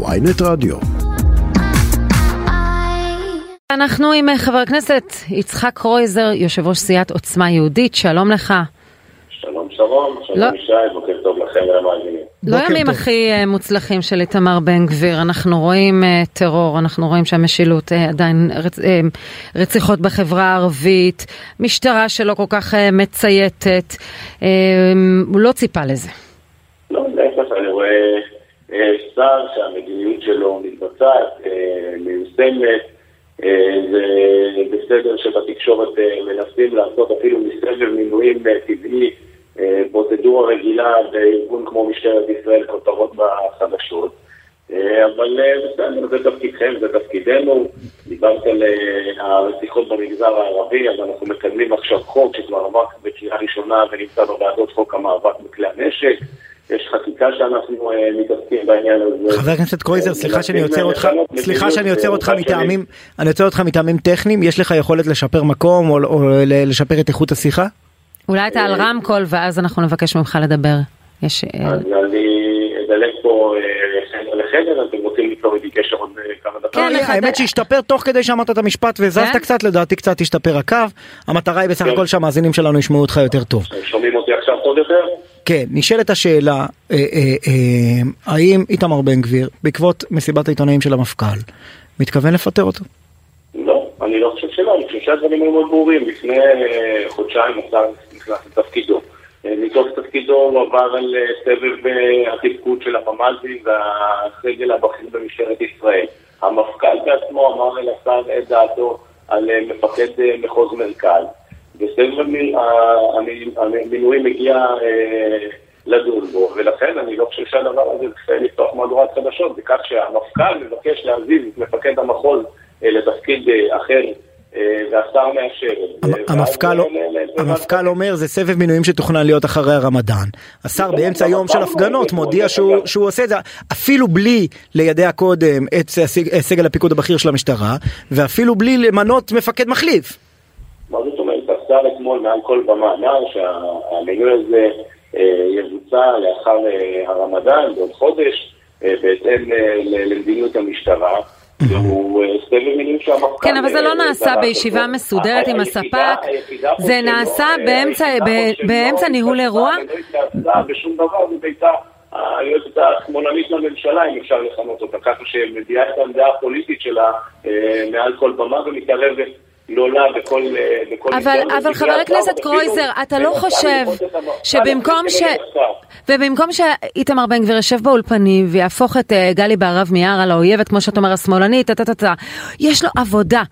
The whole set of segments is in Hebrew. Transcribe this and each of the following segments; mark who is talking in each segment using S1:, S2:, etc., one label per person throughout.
S1: ויינט רדיו.
S2: אנחנו עם חבר הכנסת יצחק קרויזר, יושב ראש סיעת עוצמה יהודית, שלום לך.
S3: שלום שלום, שלום
S2: לא.
S3: ישי, בוקר טוב לכם ולמאזינים.
S2: לא ימים
S1: טוב.
S2: הכי אה, מוצלחים של איתמר בן גביר, אנחנו רואים אה, טרור, אנחנו רואים שהמשילות אה, עדיין רצ... רציחות בחברה הערבית, משטרה שלא כל כך מצייתת, הוא לא ציפה לזה.
S3: לא, להפך, אני רואה אה, שר שהמדיניות שלו מתבצעת, אה, מיושמת, אה, זה בסדר שבתקשורת אה, מנסים לעשות אפילו מסבב מינויים טבעי, פרוצדורה רגילה בארגון כמו משטרת ישראל, כותרות בחדשות. אבל בסדר, זה תפקידכם, זה תפקידנו. דיברת על הרציחות במגזר הערבי, אז אנחנו מקדמים עכשיו חוק שכבר עבר בקריאה ראשונה ונמצא בוועדות חוק המאבק בכלי הנשק. יש חקיקה שאנחנו אה, מתעסקים בעניין הזה.
S4: חבר הכנסת קרויזר, סליחה שאני עוצר אותך, סליחה שאני עוצר
S3: אה,
S4: אותך. מטעמים, אני עוצר אותך מטעמים טכניים, יש לך יכולת לשפר מקום או לשפר את איכות השיחה?
S2: אולי אתה על רמקול ואז אנחנו נבקש ממך לדבר. יש... אה,
S3: אז אני אדלג פה אה, חדר לחדר, אתם רוצים ליצור איתי קשר עוד אה, כמה דקות?
S2: כן,
S4: האמת שהשתפר תוך כדי שאמרת את המשפט והזזת
S2: כן?
S4: קצת, לדעתי קצת השתפר הקו. המטרה היא בסך
S3: כן.
S4: הכל שהמאזינים שלנו ישמעו אותך יותר טוב.
S3: שומעים אותי עכשיו טוב יותר?
S4: כן, נשאלת השאלה, אה, אה, אה, האם איתמר בן גביר, בעקבות מסיבת העיתונאים של המפכ"ל, מתכוון לפטר אותו?
S3: לא, אני לא חושב שלא, אני חושב שהדברים היו מאוד ברורים. לפני אה, חודשיים השר נכנס לתפקידו. אה, מתוך תפקידו הוא עבר על אה, סבב התפקוד של הממ"זים והסגל הבכיר במשטרת ישראל. המפכ"ל בעצמו אמר אל השר את דעתו על מפקד מחוז מרכז. וסבב המי- ה- המי- המינויים מגיע אה, לדון בו, ולכן אני לא חושב שהדבר הזה צריך לפתוח מהדורת חדשות, בכך שהמפכ"ל מבקש להזיז את מפקד המחוז אה, לתפקיד אה, אחר, אה, והשר מאשר.
S4: המפכ"ל
S3: אה,
S4: לא-
S3: ל- ל-
S4: המפכ"ל אומר זה סבב מינויים שתוכנן להיות אחרי הרמדאן. השר באמצע יום של הפגנות מודיע שהוא עושה את זה אפילו בלי לידע קודם את סג- סגל הפיקוד הבכיר של המשטרה ואפילו בלי למנות מפקד מחליף.
S3: מה זאת אומרת? השר אתמול מעל כל במה אמר שהמינוי הזה אה, יבוצע לאחר אה, הרמדאן בעוד חודש, אה, בהתאם למדיניות המשטרה. והוא סבב מינויים שהמפכ"ל...
S2: כן, אבל זה לא נעשה בישיבה. מסודרת עם הספק. זה נעשה באמצע- ניהול אירוע?
S3: ולא התייעצה בשום דבר, זאת הייתה היועצת השמאלנית לממשלה, אם אפשר לכנות אותה, ככה שמביעה את העמדה הפוליטית שלה מעל כל במה ומתערבת. לה בכל... אה, בכל
S2: אבל, חבר הכנסת קרויזר, אתה לא חושב
S3: לראות את המפכ"ל
S2: שבמקום ש... ובמקום שאיתמר בן גביר יושב באולפנים ויהפוך את אה, גלי בהרב מיארה לאויבת, כמו שאת אומר, השמאלנית, יש לו עבודה.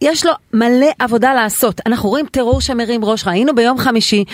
S2: יש לו מלא עבודה לעשות. אנחנו רואים טרור שמרים ראש. ראינו ביום חמישי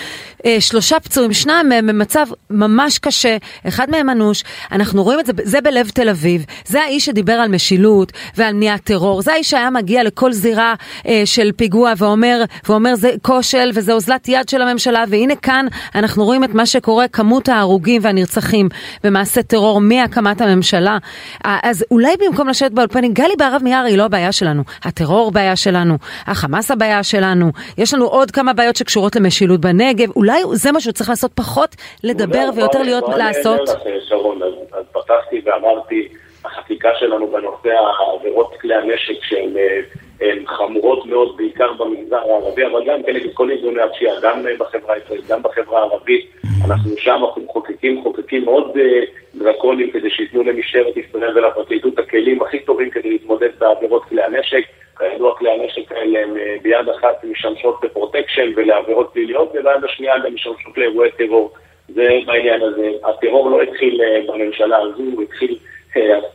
S2: אה, שלושה פצועים, שניים מהם במצב ממש קשה, אחד מהם אנוש. אנחנו רואים את זה, זה בלב תל אביב. זה האיש שדיבר על משילות ועל מניעת טרור. זה האיש שהיה מגיע לכל זירה אה, של פיגוע ואומר, ואומר זה כושל וזה אוזלת יד של הממשלה. והנה כאן אנחנו רואים את מה שקורה, כמות ההרוגים והנרצחים במעשי טרור מהקמת הממשלה. אז אולי במקום לשבת באולפנים, גלי בהרב מיארה היא לא הבעיה שלנו. הטרור בעיה שלנו, החמאס הבעיה שלנו, יש לנו עוד כמה בעיות שקשורות למשילות בנגב. אולי זה מה שהוא צריך לעשות, פחות לדבר ויותר להיות,
S3: בואי אני
S2: לעשות.
S3: אענה לך, שרון, אז, פתחתי ואמרתי, החקיקה שלנו בנושא העבירות כלי הנשק שהן אה, הן חמורות מאוד, בעיקר במגזר הערבי, אבל גם כנגד כל ארגוני הפשיעה, גם בחברה הישראלית, גם בחברה הערבית. אנחנו שם אנחנו מחוקקים חוקים מאוד אה, דרקוניים כדי שייתנו למשטרת ישראל ולפרקליטות הכלים הכי טובים כדי להתמודד בעבירות כלי הנשק. כידוע כלי הנשק האלה הם אה, ביד אחת משמשות לפרוטקשן ולעבירות פליליות, וביד השנייה גם משמשות לאירועי טרור. זה בעניין הזה. הטרור לא התחיל אה, בממשלה הזו, הוא התחיל,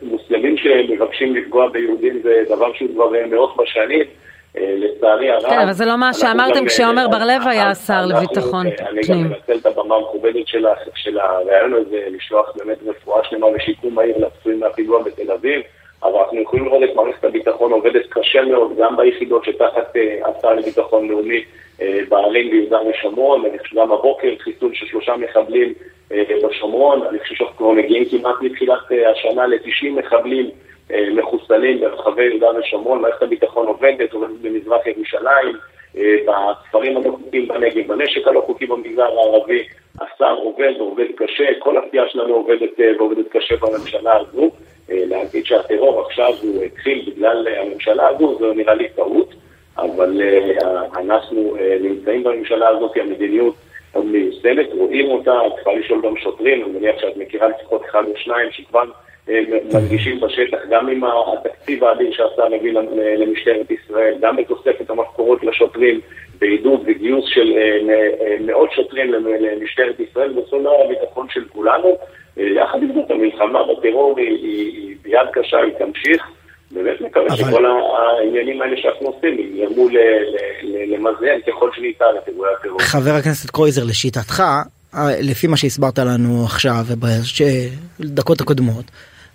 S3: מוסלמים שמבקשים לפגוע ביהודים זה דבר שהוא כבר אה, מאות בשנים. אה, לצערי הרב.
S2: כן, אבל זה לא מה שאמרתם כשעומר
S3: אה,
S2: בר-לב היה השר לביטחון
S3: אה, אני גם
S2: פנים.
S3: מנצל את הבמה המכובדת של הרעיון הזה, לשלוח באמת רפואה שלמה ושיקום מהיר לפצועים מהפיגוע בתל אביב. אבל אנחנו יכולים לראות את מערכת הביטחון עובדת קשה מאוד, גם ביחידות שתחת אה, השר לביטחון לאומי אה, בערים ביהודה ושומרון. אני חושב גם הבוקר חיסול של שלושה מחבלים אה, בשומרון. אני חושב שאנחנו כבר מגיעים כמעט מתחילת אה, השנה ל-90 מחבלים אה, מחוסלים ברחבי יהודה ושומרון. מערכת הביטחון עובדת, עובדת במזרח ירושלים, בכפרים הלא חוקיים בנגב, בנשק הלא חוקי במגזר הערבי. השר עובד ועובד קשה, כל הסיעה שלנו עובדת ועובדת קשה בממשלה הזו. להגיד שהטרור עכשיו הוא התחיל בגלל הממשלה הזו, זו נראה לי טעות, אבל אנחנו נמצאים בממשלה הזאת, המדיניות מיושמת, רואים אותה, את צריכה לשאול גם שוטרים, אני מניח שאת מכירה לפחות אחד או שניים שכבר מרגישים בשטח, גם עם התקציב האדיר שהשר מביא למשטרת ישראל, גם בתוספת המשכורות לשוטרים, בעידוד וגיוס של מאות שוטרים למשטרת ישראל, בסולר הביטחון של כולנו. יחד עם זאת, המלחמה בטרור היא ביד קשה, היא תמשיך. מקווה אבל... שכל העניינים האלה שאנחנו עושים יגרמו למזער ככל שניתן את אירועי הטרור.
S4: חבר הכנסת קרויזר, לשיטתך, לפי מה שהסברת לנו עכשיו ובדקות הקודמות,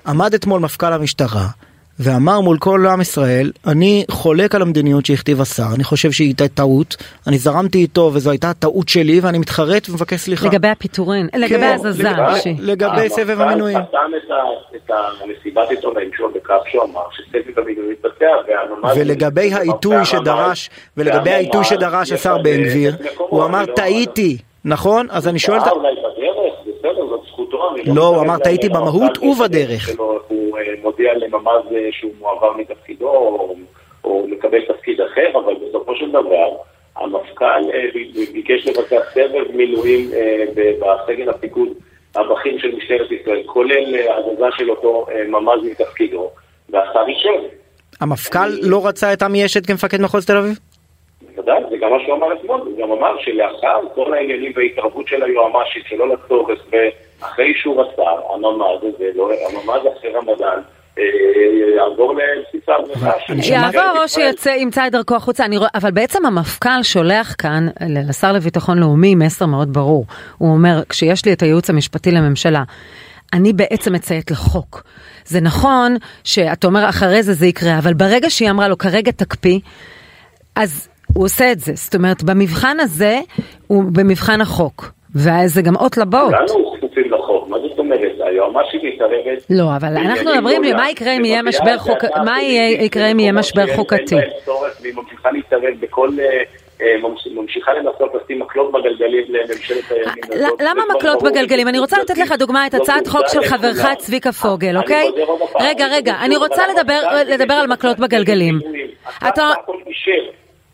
S4: עמד אתמול מפכ"ל המשטרה ואמר מול כל עם ישראל, אני חולק על המדיניות שהכתיב השר, אני חושב שהיא הייתה טעות, אני זרמתי איתו וזו הייתה טעות שלי ואני מתחרט ומבקש סליחה.
S2: לגבי הפיטורין, כן, לגבי הזזה.
S4: לגבי סבב המינויים.
S3: המפכ"ל חתם את המסיבת עיתונאים שלו בכך שהוא אמר שסבב המינויים מתבצע
S4: ולגבי העיתוי שדרש, ולגבי העיתוי שדרש השר בן גביר, הוא אמר טעיתי, נכון? אז אני שואל...
S3: אולי בדרך, בסדר, זאת זכותו.
S4: לא, הוא אמר טעיתי במהות ובדרך.
S3: מודיע לממ"ז שהוא מועבר מתפקידו או, או מקבל תפקיד אחר, אבל בסופו של דבר המפכ"ל ביקש לבצע סבב מילואים בסגל הפיקוד הבכיר של משטרת ישראל, כולל הזזה של אותו ממ"ז מתפקידו, והשר אישר.
S4: המפכ"ל לא רצה את עמי אשת כמפקד מחוז תל אביב?
S3: בוודאי, זה גם מה שהוא אמר אתמול, הוא גם אמר שלאחר כל העניינים וההתערבות של היועמ"שית שלא לצורך ואחרי אישור השר, הממ"ז הזה, הממ"ז אחרי רמדאן, אה, יעבור לבסיסה ברכה.
S2: יעבור או שימצא את דרכו החוצה, אבל בעצם המפכ"ל שולח כאן לשר לביטחון לאומי מסר מאוד ברור. הוא אומר, כשיש לי את הייעוץ המשפטי לממשלה, אני בעצם מציית לחוק. זה נכון שאתה אומר אחרי זה זה יקרה, אבל ברגע שהיא אמרה לו כרגע תקפיא, אז הוא עושה את זה. זאת אומרת, במבחן הזה, הוא במבחן החוק. וזה גם אות לבאות.
S3: כולנו כפופים לחוק, מה זאת אומרת? היועמ"שית מתערבת...
S2: לא, אבל אנחנו מדברים לי, מה יקרה אם יהיה משבר חוקתי? מה יקרה אם יהיה משבר חוקתי?
S3: והיא ממשיכה להתערב בכל... ממשיכה לנסות לשים מקלות בגלגלים לממשלת הימין הזאת.
S2: למה מקלות בגלגלים? אני רוצה לתת לך דוגמה את הצעת חוק של חברך צביקה פוגל, אוקיי? רגע, רגע, אני רוצה לדבר על מקלות בגלגלים.
S3: אתה...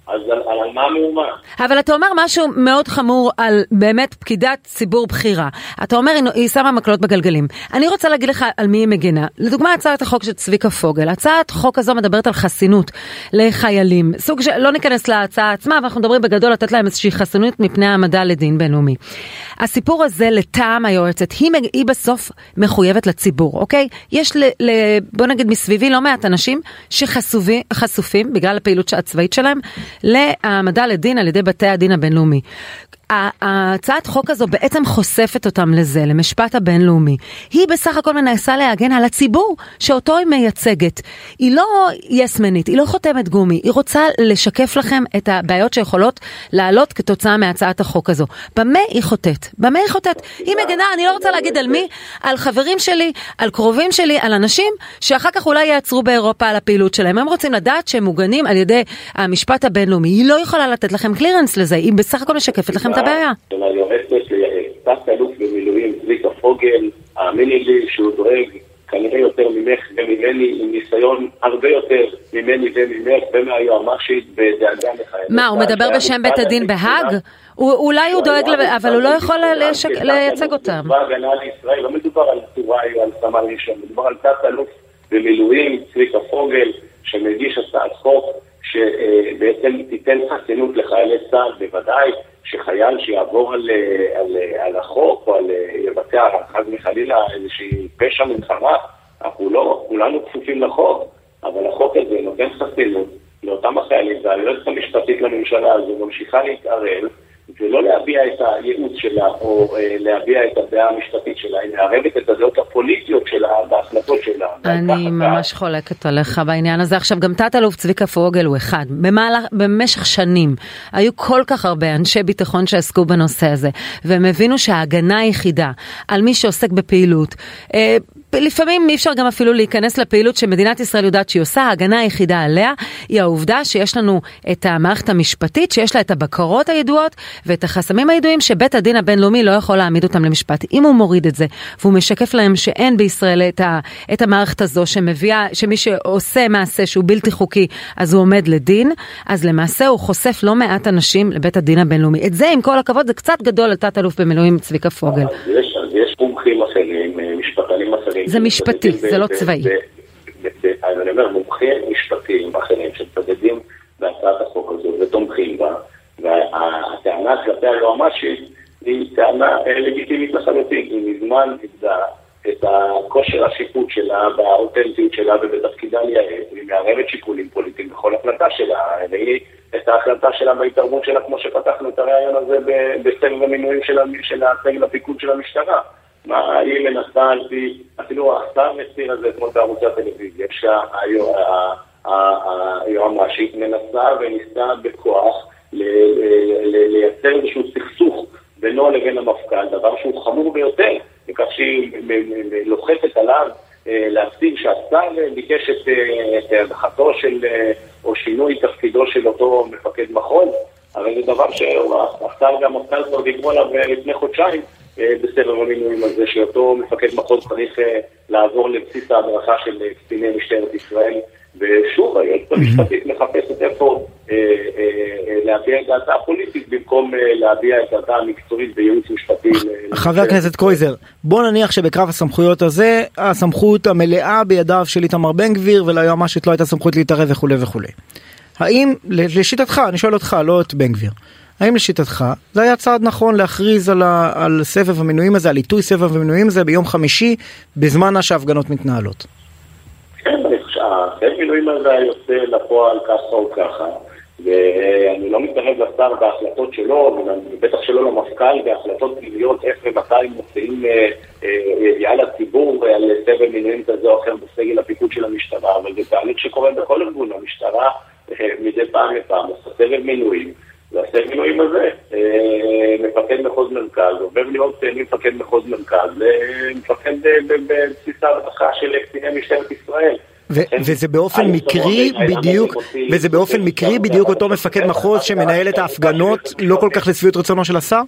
S3: אז על, על, מה המהומה?
S2: אבל אתה אומר משהו מאוד חמור על באמת פקידת ציבור בכירה. אתה אומר, היא שמה מקלות בגלגלים. אני רוצה להגיד לך על מי היא מגינה. לדוגמה, הצעת החוק של צביקה פוגל. הצעת חוק הזו מדברת על חסינות לחיילים. סוג של, לא ניכנס להצעה עצמה, ואנחנו מדברים בגדול לתת להם איזושהי חסינות מפני העמדה לדין בינלאומי. הסיפור הזה, לטעם היועצת, היא, היא בסוף מחויבת לציבור, אוקיי? יש, ל, ל, בוא נגיד, מסביבי לא מעט אנשים שחשופים, בגלל הפעילות הצבאית שלהם, להעמדה לדין על ידי בתי הדין הבינלאומי. הצעת חוק הזו בעצם חושפת אותם לזה, למשפט הבינלאומי. היא בסך הכל מנסה להגן על הציבור שאותו היא מייצגת. היא לא יסמנית, היא לא חותמת גומי, היא רוצה לשקף לכם את הבעיות שיכולות לעלות כתוצאה מהצעת החוק הזו. במה היא חוטאת? במה היא חוטאת? היא מגנה, אני לא רוצה להגיד על מי, על חברים שלי, על קרובים שלי, על אנשים שאחר כך אולי יעצרו באירופה על הפעילות שלהם. הם רוצים לדעת שהם מוגנים על ידי המשפט הבינלאומי. היא לא יכולה לתת לכם קלירנס לזה, היא בסך הכל משקפת לכם את הבעיה.
S3: של היועצת תת-אלוף במילואים צביקה פוגל, האמיני לי שהוא דואג כנראה יותר ממך וממני, עם ניסיון הרבה יותר ממני וממך ומהיועמ"שית בדאגה לחיילים.
S2: מה, הוא מדבר בשם בית הדין בהאג? אולי הוא דואג, אבל הוא לא יכול לייצג אותם.
S3: לא מדובר על טוראי או על סמל ראשון, מדובר על תת-אלוף במילואים, צביקה פוגל, שמגיש הצעת חוק שבעצם תיתן חסינות לחיילי צה"ל, בוודאי שחייל שיעבור על, על, על החוק או על יבצע חס וחלילה איזושהי פשע מלחמה, אנחנו לא, כולנו כפופים לחוק, אבל החוק הזה נותן חסינות לאותם החיילים, והיועצת המשפטית לממשלה הזו ממשיכה להתערב ולא להביע את הייעוץ שלה או אה, להביע את הדעה המשפטית שלה, היא מערבת את הדעות הפוליטיות שלה בהחלטות שלה.
S2: אני ממש חולקת עליך בעניין הזה. עכשיו, גם תת-אלוף צביקה פוגל הוא אחד. במהלך, במשך שנים היו כל כך הרבה אנשי ביטחון שעסקו בנושא הזה, והם הבינו שההגנה היחידה על מי שעוסק בפעילות, אה, לפעמים אי אפשר גם אפילו להיכנס לפעילות שמדינת ישראל יודעת שהיא עושה, ההגנה היחידה עליה היא העובדה שיש לנו את המערכת המשפטית, שיש לה את הבקרות הידועות ואת החסמים הידועים שבית הדין הבינלאומי לא יכול להעמיד אותם למשפט. אם הוא מוריד את זה והוא משקף להם שאין בישראל את, ה, את המערכת הזו שמביאה, שמי שעושה מעשה שהוא בלתי חוקי אז הוא עומד לדין, אז למעשה הוא חושף לא מעט אנשים לבית הדין הבינלאומי. את זה עם כל הכבוד זה קצת גדול על תת אלוף במילואים צביקה פוגל.
S3: יש, אז יש מומחים אחרים, אה, משפטנים אחרים.
S2: זה משפטי, זה לא צבאי.
S3: אז אני אומר, מומחים משפטיים אחרים שמצדדים בהצעת החוק הזו ותומכים בה, והטענה כלפי היועמ"שית היא טענה אה, לגיטימית לחלוטין, היא מזמן איבדה את הכושר השיפוט שלה והאותנטיות שלה ובתפקידה לייעץ, והיא מערבת שיקולים פוליטיים בכל החלטה שלה, והיא את ההחלטה שלה בהתערבות שלה, כמו שפתחנו את הרעיון הזה בסבב המינויים של הסגל הפיקוד של המשטרה. מה היא מנסה על פי, אפילו השר מסיר את זה כמו בערוצי הטלוויזיה, שהיועמ"שית מנסה וניסתה בכוח לייצר איזשהו סכסוך בינו לבין המפכ"ל, דבר שהוא חמור ביותר, בכך שהיא לוחצת עליו אה, להפסיק שהשר ביקש את הדחתו של, אה, או שינוי תפקידו של אותו מפקד מחוז, הרי זה דבר שהשר והמפכ"ל כבר דיברו עליו אה, לפני חודשיים בסבב המינויים הזה, שאותו מפקד מחוז צריך לעבור לבסיס ההדרכה של קציני משטרת ישראל. ושוב, היועצת המשפטית מחפשת איפה אה, אה, אה, להביע את דעתה הפוליטית במקום להביע את דעתה המקצועית בייעוץ משפטי.
S4: חבר הכנסת קרויזר, בוא נניח שבקרב הסמכויות הזה, הסמכות המלאה בידיו של איתמר בן גביר וליועמ"שית לא הייתה סמכות להתערב וכולי וכולי. האם, לשיטתך, אני שואל אותך, לא את בן גביר, האם לשיטתך זה היה צעד נכון להכריז על, ה, על סבב המינויים הזה, על עיתוי סבב המינויים הזה ביום חמישי, בזמן שההפגנות מתנהלות?
S3: כן, אני חושב, הסבב המינויים הזה יוצא לפועל ככה או ככה. ואני לא מתערב לשר בהחלטות שלו, ובטח שלא למפכ"ל, בהחלטות פנימיות איך ומתי מוציאים אה, אה, ידיעה לציבור על סבב מינויים כזה או אחר בסגל הפיקוד של המשטרה, אבל זה תהליך שקורה בכל ארגון, המשטרה אה, מדי פעם לפעם עושה סבב מינויים. מינויים הזה, מפקד מחוז מרכז, עובר להיות מפקד מחוז מרכז, מפקד בבסיס ההדרכה של קציני משטרת ישראל.
S4: וזה באופן מקרי בדיוק, וזה באופן מקרי בדיוק אותו מפקד מחוז שמנהל את ההפגנות לא כל כך לשביעות רצונו של השר?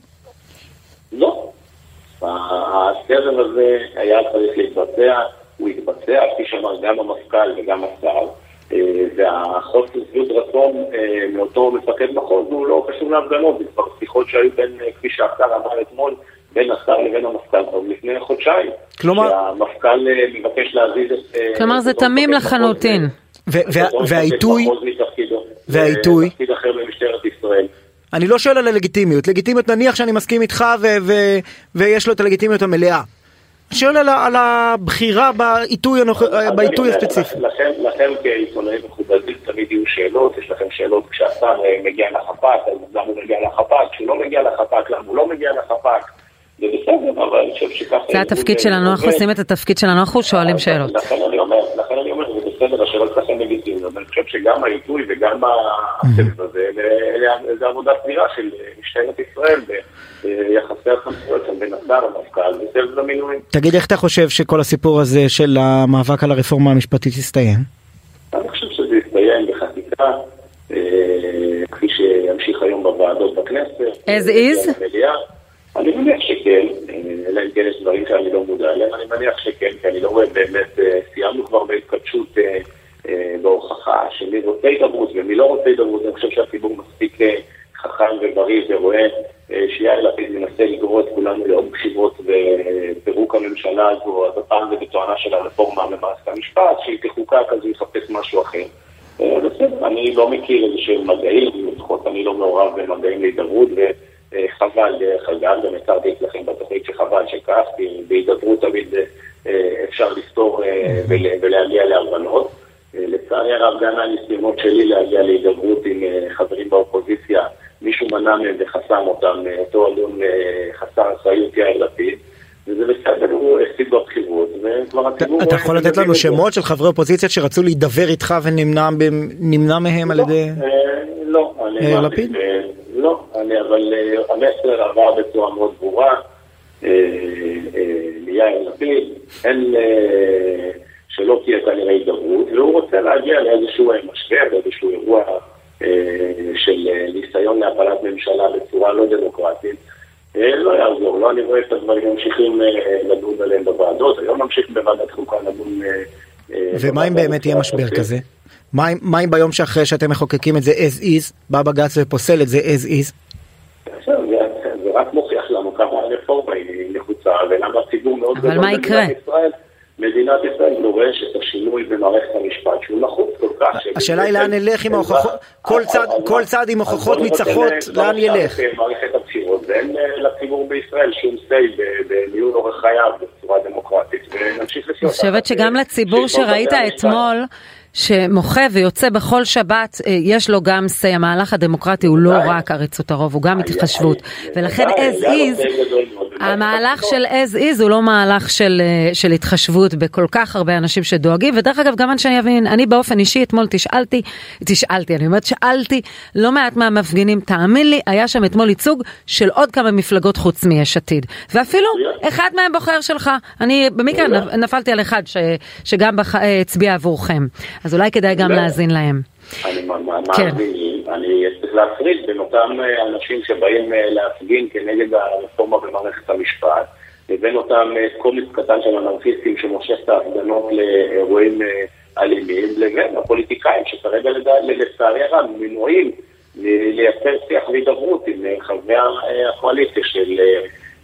S3: לא. הסבב הזה היה צריך להתבצע, הוא התבצע, כפי שאמר גם המפכ"ל וגם השר, אה, והחוסר שביעות רצון אה, מאותו מפקד מחוז הוא לא קשור להפגנות, זה כבר שיחות שהיו בין, אה, כפי שהשר אמר אתמול, בין השר לבין המפכ"ל כבר לפני חודשיים.
S4: כלומר...
S3: שהמפכ"ל אה, מבקש להזיז את...
S2: אה, כלומר זה תמים לחלוטין.
S4: והעיתוי... והעיתוי... אני לא שואל על הלגיטימיות, לגיטימיות נניח שאני מסכים איתך ויש לו את הלגיטימיות המלאה. אני שואל על, הבחירה בעיתוי, הספציפי.
S3: לכם כעיתונאים מכובדים תמיד יהיו שאלות, יש לכם שאלות כשהשר אה, מגיע לחפ"ק, אז למה הוא מגיע לחפ"ק, כשהוא לא מגיע לחפ"ק, למה הוא לא מגיע לחפ"ק. זה בסדר, אבל אני חושב שככה...
S2: זה התפקיד שלנו, אנחנו עושים את התפקיד שלנו, אנחנו שואלים שאלות.
S3: לכן אני אומר, לכן אני אומר, בסדר, השאלות שלכם לגיטימיות, אבל אני חושב שגם העיתוי וגם הסבב הזה, זה עבודה סבירה של משטרת ישראל ביחסי הסמכויות בין השר, המפכ"ל וסבב המינויים.
S4: תגיד, איך אתה חושב שכל הסיפור הזה של המאבק על הרפורמה המשפטית יסתיים?
S3: אני חושב שזה יסתיים בחקיקה, אה, כפי שימשיך היום בוועדות בכנסת.
S2: as is?
S3: אני מניח שכן, אלא אם כן יש דברים שאני לא מודע אליהם, אני מניח שכן, כי אני לא רואה באמת, אה, סיימנו כבר בהתכתשות אה, אה, בהוכחה של מי רוצה הידברות ומי לא רוצה הידברות, אני חושב שהציבור מספיק חכם ובריא ורואה שיאיר לפיד מנסה לגרור את כולנו לעוד בחירות ופירוק הממשלה הזו, אז הפעם זה בתואנה של הרפורמה במערכת המשפט, שהיא תחוקק אז הוא יחפש משהו אחר. בסדר, אני לא מכיר איזה שהם מגעים, לפחות אני לא מעורב במגעים להידברות, חבל דרך אגב, גם הכרתי אצלכם בתוכנית שחבל שכך, כי בהידברות תמיד אה, אפשר לפתור אה, ולהגיע להבנות. לצערי הרב, גם מהניסיונות שלי להגיע להידברות עם חברים באופוזיציה, מישהו מנע מהם וחסם אותם, אותו אלון חסר אחריות יאיר לפיד. וזה בסדר, הוא הפסיד בבחירות, וכבר הציבור...
S4: אתה יכול לתת לנו שמות של חברי אופוזיציה שרצו להידבר איתך ונמנע מהם על
S3: לא,
S4: ידי...
S3: לא,
S4: יאיר לפיד?
S3: לא, אני, אבל אה, המסר עבר בצורה מאוד ברורה. אה, אה, מיאיר לפיד, אין, שלא תהיה כנראה הידברות, והוא רוצה להגיע לאיזשהו משבר, לאיזשהו אירוע של ניסיון להפלת ממשלה בצורה לא דמוקרטית. לא יעזור, לא אני רואה את הדברים ממשיכים לדון עליהם בוועדות, היום ממשיך בוועדת חוקה לדון...
S4: ומה אם באמת יהיה משבר כזה? מה אם ביום שאחרי שאתם מחוקקים את זה as is, בא בג"ץ ופוסל את זה as is?
S3: זה רק מוכיח לנו כמה הרפורמה היא נחוצה ולמה הציבור מאוד
S2: גדול במדינת
S3: ישראל. מדינת ישראל דורשת את השינוי במערכת המשפט שהוא נחוץ כל כך.
S4: השאלה היא לאן נלך עם ההוכחות, כל צד עם הוכחות ניצחות, לאן ילך?
S3: הבחירות ואין לציבור בישראל שום say בניהול אורח חייו בצורה דמוקרטית ונמשיך לחיות.
S2: אני חושבת שגם לציבור שראית אתמול שמוחה ויוצא בכל שבת, יש לו גם say, המהלך הדמוקרטי הוא לא רק עריצות הרוב, הוא גם התחשבות. ולכן as is, המהלך של as is הוא לא מהלך של, של התחשבות בכל כך הרבה אנשים שדואגים, ודרך אגב, גם אנשי יבין, אני באופן אישי אתמול תשאלתי, תשאלתי, אני אומרת שאלתי לא מעט מהמפגינים, תאמין לי, היה שם אתמול ייצוג של עוד כמה מפלגות חוץ מיש עתיד. ואפילו אחד מהם בוחר שלך, אני במקרה נפלתי על אחד ש, שגם הצביע עבורכם. אז אולי כדאי גם להאזין להם.
S3: אני מאמין, אני צריך להפריד בין אותם אנשים שבאים להפגין כנגד הרפורמה במערכת המשפט, לבין אותם קומץ קטן של אנרכיסטים שמושך את ההפגנות לאירועים אלימים, לבין הפוליטיקאים שכרגע לצערי הרב מנועים לייצר שיח והידברות עם חברי הקואליציה של...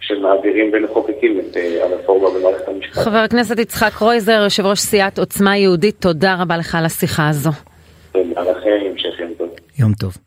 S3: שמעבירים ומחוקקים את הרפורמה במערכת המשפט.
S2: חבר הכנסת יצחק קרויזר, יושב ראש סיעת עוצמה יהודית, תודה רבה לך על השיחה הזו.
S3: תודה לכם, המשך יום טוב.
S4: יום טוב.